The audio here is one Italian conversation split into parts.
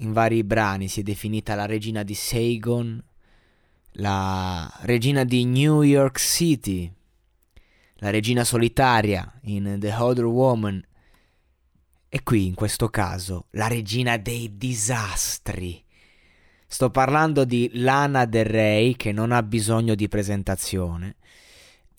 in vari brani si è definita la regina di Saigon, la regina di New York City, la regina solitaria in The Other Woman e qui in questo caso la regina dei disastri. Sto parlando di Lana Del Rey che non ha bisogno di presentazione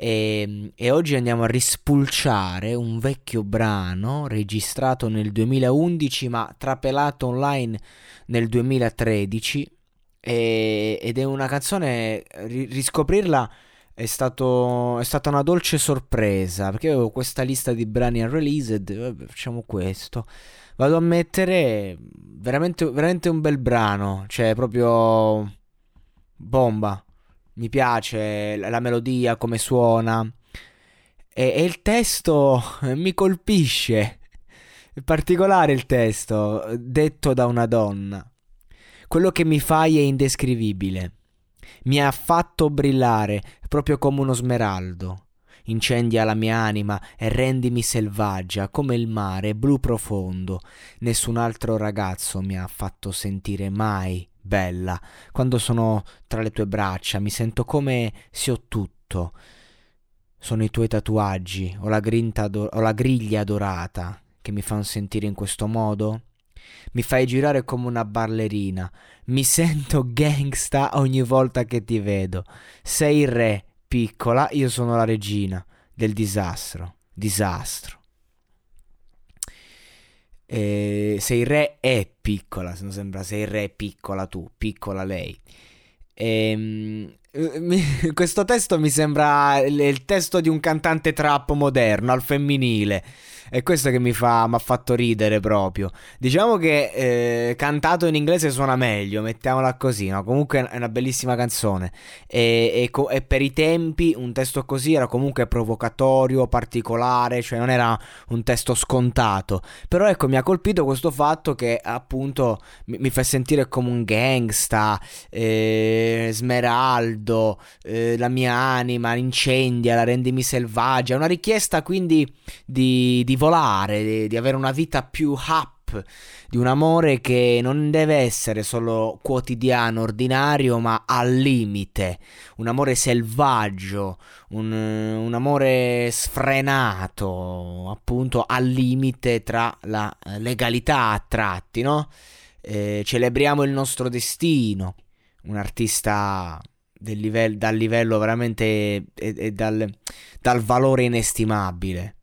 e, ehm, e, oggi andiamo a rispulciare un vecchio brano registrato nel 2011 ma trapelato online nel 2013 e, ed è una canzone, riscoprirla è, stato, è, stata una dolce sorpresa perché avevo questa lista di brani unreleased, facciamo questo. Vado a mettere veramente, veramente un bel brano, cioè proprio bomba mi piace la melodia, come suona. E, e il testo mi colpisce. È particolare il testo, detto da una donna. Quello che mi fai è indescrivibile. Mi ha fatto brillare proprio come uno smeraldo. Incendia la mia anima e rendimi selvaggia come il mare blu profondo. Nessun altro ragazzo mi ha fatto sentire mai bella, quando sono tra le tue braccia, mi sento come se ho tutto. Sono i tuoi tatuaggi o la, do- o la griglia dorata che mi fanno sentire in questo modo? Mi fai girare come una ballerina. Mi sento gangsta ogni volta che ti vedo. Sei il re, piccola, io sono la regina del disastro. Disastro. Eh, se il re è piccola, se non sembra se il re è piccola tu, piccola lei. Ehm, questo testo mi sembra il testo di un cantante trap moderno al femminile. È questo che mi, fa, ha fatto ridere proprio. Diciamo che eh, cantato in inglese suona meglio, mettiamola così, no? Comunque è una bellissima canzone. E, e, e, per i tempi un testo così era comunque provocatorio, particolare, cioè non era un testo scontato. Però ecco, mi ha colpito questo fatto che appunto mi, mi fa sentire come un gangsta, eh, smeraldo, eh, la mia anima incendia, la rendimi selvaggia. Una richiesta quindi di, di volare, di, di avere una vita più up, di un amore che non deve essere solo quotidiano, ordinario, ma al limite, un amore selvaggio, un, un amore sfrenato, appunto al limite tra la legalità a tratti, no? Eh, celebriamo il nostro destino, un artista livello, dal livello veramente e, e dal, dal valore inestimabile